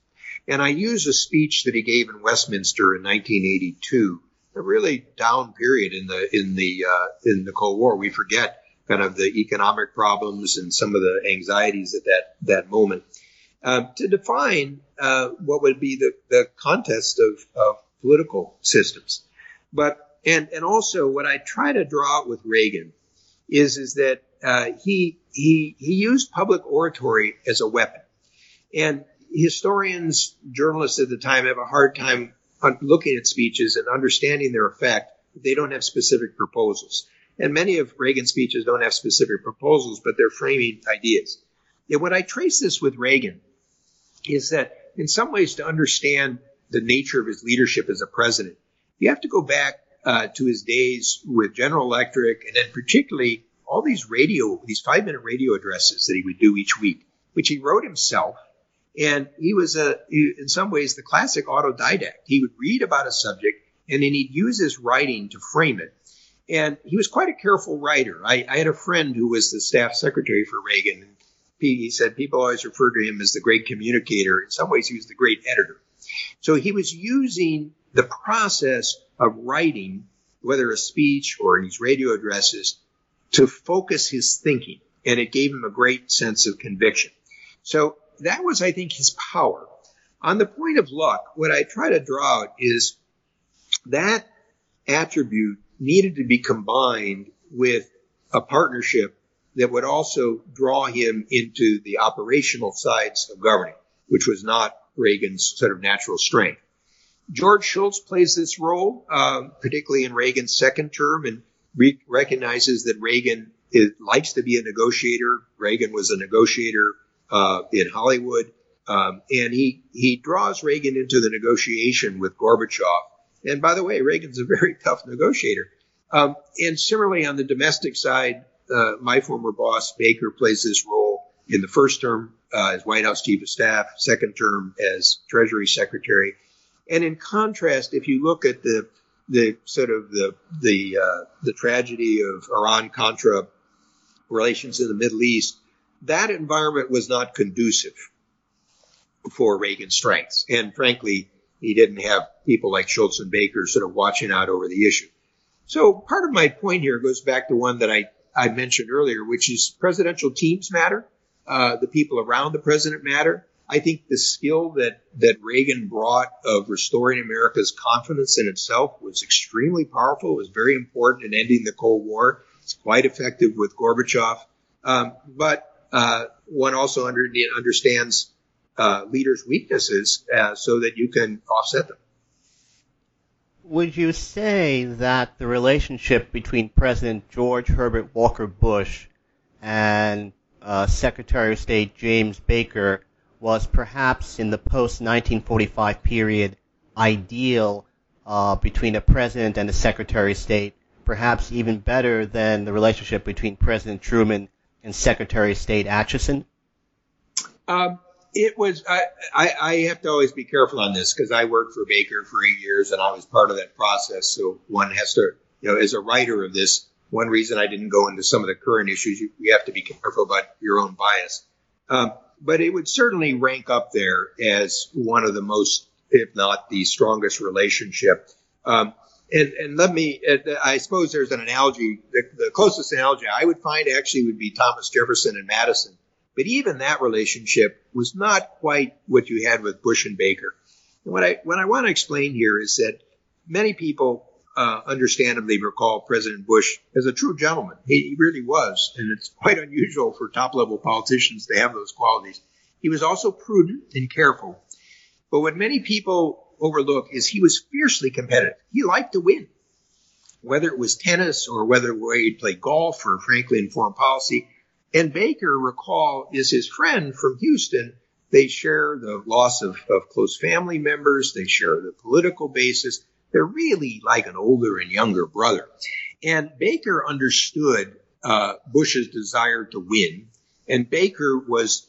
And I use a speech that he gave in Westminster in 1982, a really down period in the in the uh, in the Cold War. We forget kind of the economic problems and some of the anxieties at that that moment. Uh, to define uh, what would be the, the contest of, of political systems. But and and also what I try to draw out with Reagan is is that uh, he he he used public oratory as a weapon, and historians, journalists at the time have a hard time looking at speeches and understanding their effect. They don't have specific proposals, and many of Reagan's speeches don't have specific proposals, but they're framing ideas. And what I trace this with Reagan, is that in some ways to understand the nature of his leadership as a president, you have to go back uh, to his days with General Electric and then particularly all these radio, these five minute radio addresses that he would do each week, which he wrote himself. And he was a, in some ways, the classic autodidact. He would read about a subject and then he'd use his writing to frame it. And he was quite a careful writer. I, I had a friend who was the staff secretary for Reagan he said people always refer to him as the great communicator. In some ways, he was the great editor. So he was using the process of writing, whether a speech or these radio addresses, to focus his thinking. And it gave him a great sense of conviction. So that was, I think, his power. On the point of luck, what I try to draw out is that attribute needed to be combined with a partnership that would also draw him into the operational sides of governing, which was not Reagan's sort of natural strength. George Shultz plays this role, um, particularly in Reagan's second term, and re- recognizes that Reagan is, likes to be a negotiator. Reagan was a negotiator uh, in Hollywood, um, and he he draws Reagan into the negotiation with Gorbachev. And by the way, Reagan's a very [laughs] tough negotiator. Um, and similarly, on the domestic side, uh, my former boss Baker plays this role in the first term uh, as White House Chief of Staff, second term as Treasury Secretary. And in contrast, if you look at the the sort of the the uh, the tragedy of Iran Contra relations in the Middle East, that environment was not conducive for Reagan's strengths. And frankly, he didn't have people like Shultz and Baker sort of watching out over the issue. So part of my point here goes back to one that I, I mentioned earlier, which is presidential teams matter. Uh, the people around the president matter. I think the skill that, that Reagan brought of restoring America's confidence in itself was extremely powerful. It was very important in ending the Cold War. It's quite effective with Gorbachev. Um, but uh, one also under, understands uh, leaders' weaknesses uh, so that you can offset them. Would you say that the relationship between President George Herbert Walker Bush and uh, Secretary of State James Baker was perhaps in the post 1945 period ideal uh, between a president and a secretary of state, perhaps even better than the relationship between President Truman and Secretary of State Acheson? Um, it was. I, I, I, have to always be careful on this because I worked for Baker for eight years and I was part of that process. So one has to, you know, as a writer of this, one reason I didn't go into some of the current issues, you, you have to be careful about your own bias. Um, but it would certainly rank up there as one of the most, if not the strongest relationship. Um, and, and let me, I suppose there's an analogy. The, the, closest analogy I would find actually would be Thomas Jefferson and Madison. But even that relationship was not quite what you had with Bush and Baker. And what I, what I want to explain here is that many people uh, understandably recall President Bush as a true gentleman. He, he really was, and it's quite unusual for top level politicians to have those qualities. He was also prudent and careful. But what many people overlook is he was fiercely competitive. He liked to win. Whether it was tennis or whether he'd play golf or frankly in foreign policy. And Baker, recall, is his friend from Houston. They share the loss of, of close family members. They share the political basis. They're really like an older and younger brother. And Baker understood uh, Bush's desire to win, and Baker was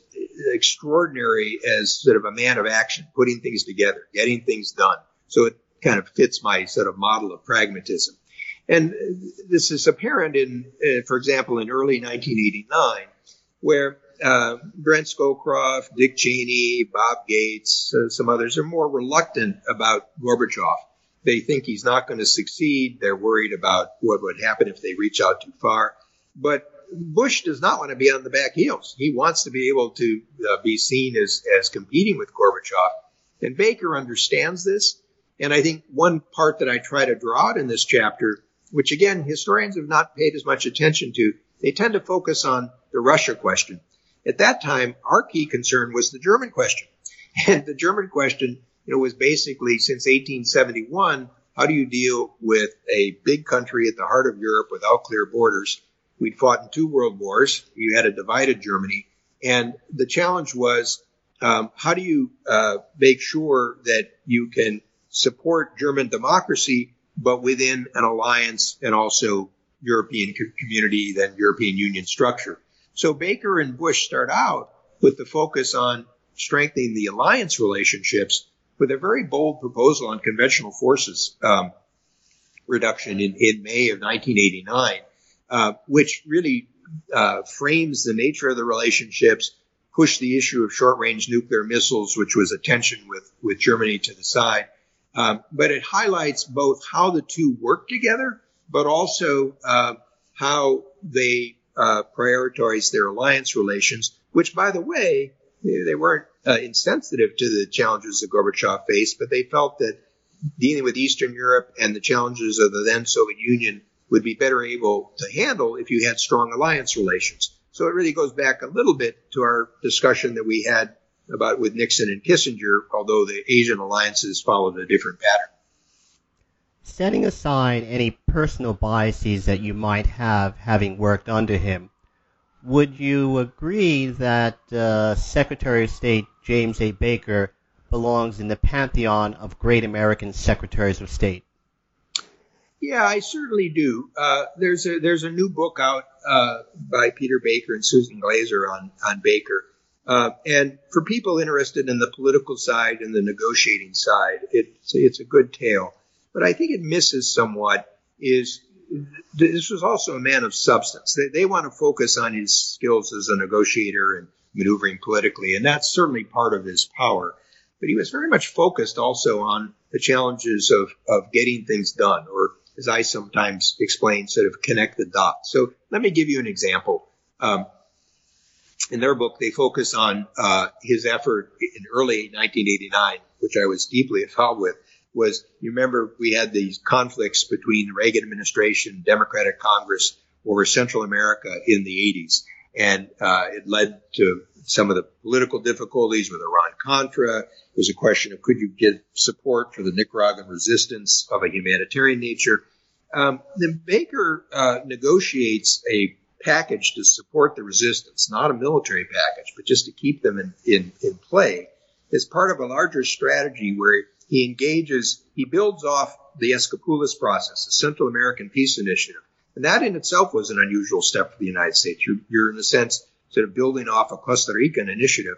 extraordinary as sort of a man of action, putting things together, getting things done. So it kind of fits my sort of model of pragmatism. And this is apparent in, uh, for example, in early 1989, where uh, Brent Scowcroft, Dick Cheney, Bob Gates, uh, some others are more reluctant about Gorbachev. They think he's not going to succeed. They're worried about what would happen if they reach out too far. But Bush does not want to be on the back heels. He wants to be able to uh, be seen as, as competing with Gorbachev. And Baker understands this. And I think one part that I try to draw out in this chapter, which again, historians have not paid as much attention to, they tend to focus on the Russia question. At that time, our key concern was the German question. [laughs] And the German question you know, was basically since 1871, how do you deal with a big country at the heart of Europe without clear borders? We'd fought in two world wars. You had a divided Germany. And the challenge was, um, how do you uh, make sure that you can support German democracy, but within an alliance and also European co- community, then European Union structure? So Baker and Bush start out with the focus on strengthening the alliance relationships with a very bold proposal on conventional forces um, reduction in, in, May of 1989, uh, which really uh, frames the nature of the relationships, pushed the issue of short-range nuclear missiles, which was a tension with, with Germany to the side. Um, but it highlights both how the two work together, but also uh, how they uh, prioritize their alliance relations, which, by the way, they weren't uh, insensitive to the challenges that Gorbachev faced, but they felt that dealing with Eastern Europe and the challenges of the then Soviet Union would be better able to handle if you had strong alliance relations. So it really goes back a little bit to our discussion that we had about with Nixon and Kissinger, although the Asian alliances followed a different pattern. setting aside any personal biases that you might have having worked under him, would you agree that uh, Secretary of State James A. Baker belongs in the pantheon of great American secretaries of state? Yeah, I certainly do. Uh, there's a there's a new book out uh, by Peter Baker and Susan Glasser on on Baker, uh, and for people interested in the political side and the negotiating side, it's it's a good tale. But I think it misses somewhat is this was also a man of substance. They, they want to focus on his skills as a negotiator and maneuvering politically, and that's certainly part of his power. But he was very much focused also on the challenges of, of getting things done, or as I sometimes explain, sort of connect the dots. So let me give you an example. Um, in their book, they focus on uh, his effort in early 1989, which I was deeply involved with. Was you remember we had these conflicts between the Reagan administration, Democratic Congress over Central America in the 80s, and uh, it led to some of the political difficulties with Iran Contra. It was a question of could you get support for the Nicaraguan resistance of a humanitarian nature. Um, then Baker uh, negotiates a package to support the resistance, not a military package, but just to keep them in, in, in play as part of a larger strategy where he engages, he builds off the Esquipulas process, the Central American Peace Initiative. And that in itself was an unusual step for the United States. You're, you're in a sense sort of building off a Costa Rican initiative.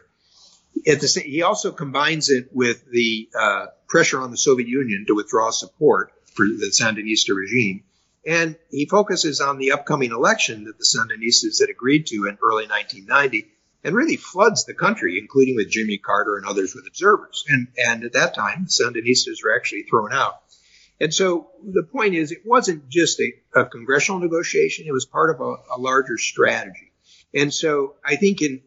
At the same, he also combines it with the uh, pressure on the Soviet Union to withdraw support for the Sandinista regime and he focuses on the upcoming election that the Sandinistas had agreed to in early 1990 and really floods the country, including with Jimmy Carter and others with observers. And, and at that time, the Sandinistas were actually thrown out. And so the point is, it wasn't just a, a congressional negotiation, it was part of a, a larger strategy. And so I think in,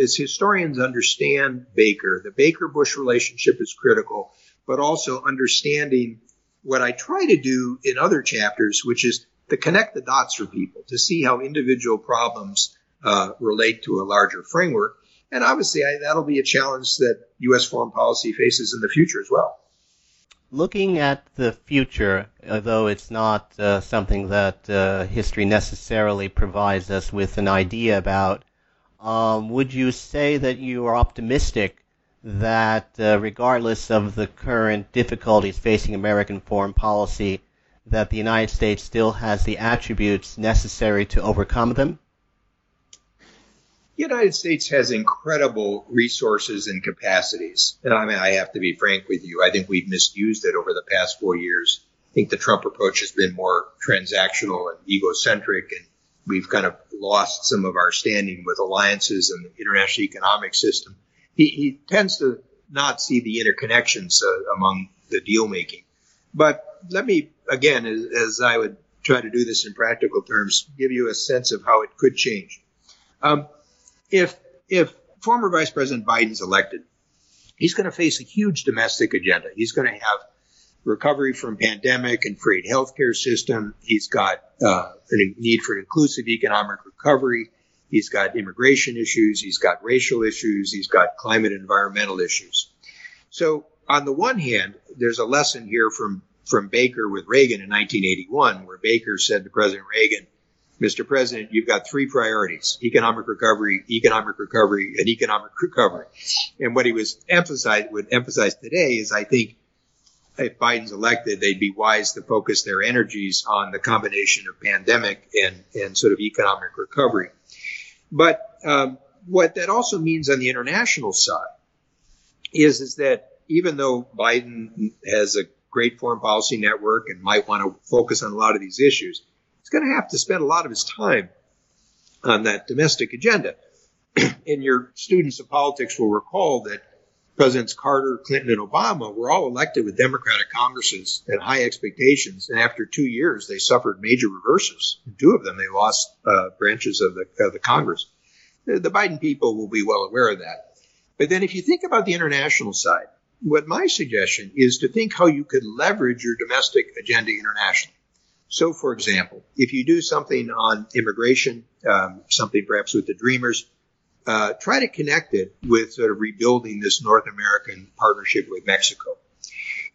as historians understand Baker, the Baker Bush relationship is critical, but also understanding what I try to do in other chapters, which is to connect the dots for people, to see how individual problems uh, relate to a larger framework. And obviously, I, that'll be a challenge that U.S. foreign policy faces in the future as well. Looking at the future, although it's not uh, something that uh, history necessarily provides us with an idea about, um, would you say that you are optimistic that uh, regardless of the current difficulties facing American foreign policy, that the United States still has the attributes necessary to overcome them? The United States has incredible resources and capacities. And I mean, I have to be frank with you. I think we've misused it over the past four years. I think the Trump approach has been more transactional and egocentric, and we've kind of lost some of our standing with alliances and the international economic system he, he tends to not see the interconnections uh, among the deal making. But let me, again, as, as, I would try to do this in practical terms, give you a sense of how it could change. Um, if, if former Vice President Biden's elected, he's going to face a huge domestic agenda. He's going to have recovery from pandemic and free healthcare system. He's got uh, a need for inclusive economic recovery. He's got immigration issues. He's got racial issues. He's got climate and environmental issues. So on the one hand, there's a lesson here from, from Baker with Reagan in 1981, where Baker said to President Reagan, Mr. President, you've got three priorities, economic recovery, economic recovery, and economic recovery. And what he was emphasized, would emphasize today is I think if Biden's elected, they'd be wise to focus their energies on the combination of pandemic and, and sort of economic recovery. But um, what that also means on the international side is is that even though Biden has a great foreign policy network and might want to focus on a lot of these issues, he's going to have to spend a lot of his time on that domestic agenda. [clears throat] and your students of politics will recall that Presidents Carter, Clinton, and Obama were all elected with Democratic Congresses and high expectations. And after two years, they suffered major reverses. Two of them, they lost uh, branches of the, of the Congress. The, Biden people will be well aware of that. But then if you think about the international side, what my suggestion is to think how you could leverage your domestic agenda internationally. So, for example, if you do something on immigration, um, something perhaps with the Dreamers, uh, try to connect it with sort of rebuilding this North American partnership with Mexico.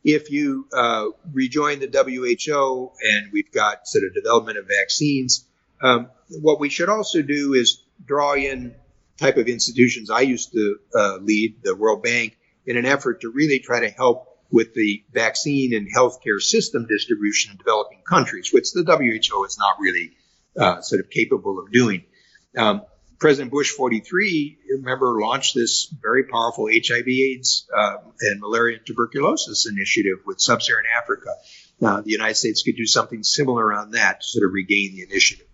If you uh, rejoin the WHO and we've got sort of development of vaccines, um, what we should also do is draw in type of institutions I used to uh, lead, the World Bank, in an effort to really try to help with the vaccine and healthcare system distribution in developing countries, which the WHO is not really uh, sort of capable of doing. Um, President Bush 43, remember, launched this very powerful HIV/AIDS uh, and malaria and tuberculosis initiative with sub-Saharan Africa. Now, the United States could do something similar on that to sort of regain the initiative.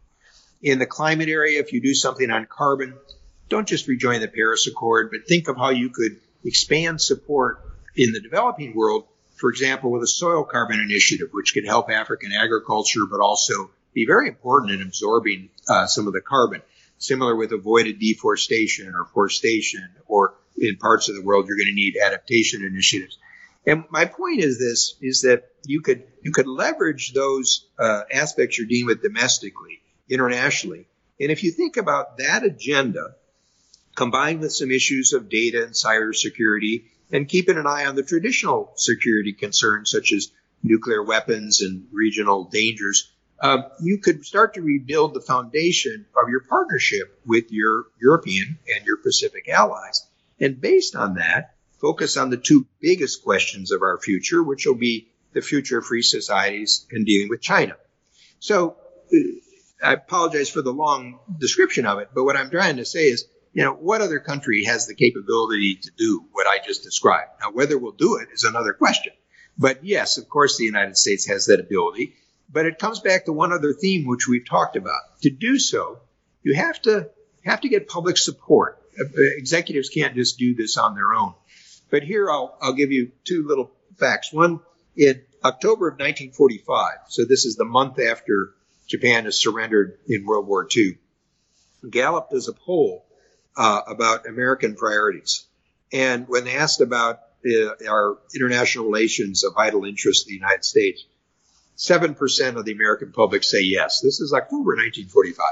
In the climate area, if you do something on carbon, don't just rejoin the Paris Accord, but think of how you could expand support in the developing world, for example, with a soil carbon initiative, which could help African agriculture, but also be very important in absorbing uh, some of the carbon. Similar with avoided deforestation or forestation, or in parts of the world, you're going to need adaptation initiatives. And my point is this: is that you could you could leverage those uh, aspects you're dealing with domestically, internationally, and if you think about that agenda combined with some issues of data and cybersecurity, and keeping an eye on the traditional security concerns such as nuclear weapons and regional dangers, um, you could start to rebuild the foundation of your partnership with your European and your Pacific allies. And based on that, focus on the two biggest questions of our future, which will be the future of free societies and dealing with China. So uh, I apologize for the long description of it, but what I'm trying to say is you know, what other country has the capability to do what I just described? Now, whether we'll do it is another question. But yes, of course, the United States has that ability. But it comes back to one other theme which we've talked about. To do so, you have to have to get public support. Executives can't just do this on their own. But here I'll, I'll give you two little facts. One, in October of 1945, so this is the month after Japan has surrendered in World War II, Gallup does a poll uh, about American priorities. And when they asked about uh, our international relations of vital interest in the United States, 7% of the American public say yes. This is October 1945.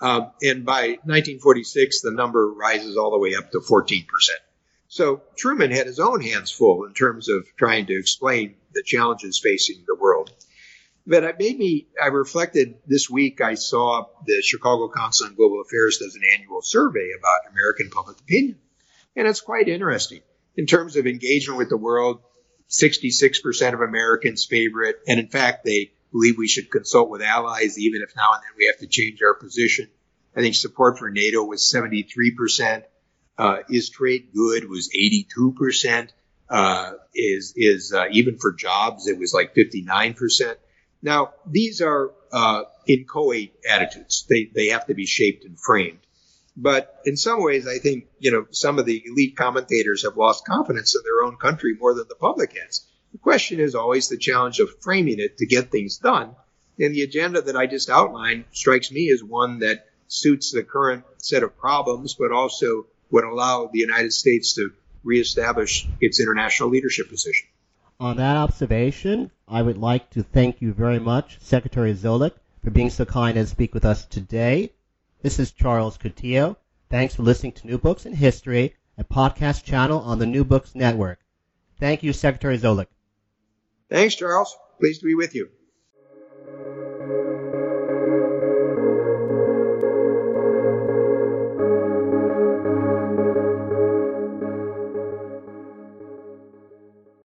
Um, and by 1946, the number rises all the way up to 14%. So Truman had his own hands full in terms of trying to explain the challenges facing the world. But it made me, I reflected this week, I saw the Chicago Council on Global Affairs does an annual survey about American public opinion. And it's quite interesting. In terms of engagement with the world, 66% of Americans favor it. And in fact, they believe we should consult with allies, even if now and then we have to change our position. I think support for NATO was 73%. Uh, is trade good was 82%. Uh, is, is, uh, even for jobs, it was like 59%. Now, these are uh, inchoate attitudes. They, they have to be shaped and framed. But in some ways, I think, you know, some of the elite commentators have lost confidence in their own country more than the public has. The question is always the challenge of framing it to get things done. And the agenda that I just outlined strikes me as one that suits the current set of problems, but also would allow the United States to reestablish its international leadership position. On that observation, I would like to thank you very much, Secretary Zoellick, for being so kind as to speak with us today. This is Charles Coutinho. Thanks for listening to New Books in History, a podcast channel on the New Books Network. Thank you, Secretary Zoellick. Thanks, Charles. Pleased to be with you.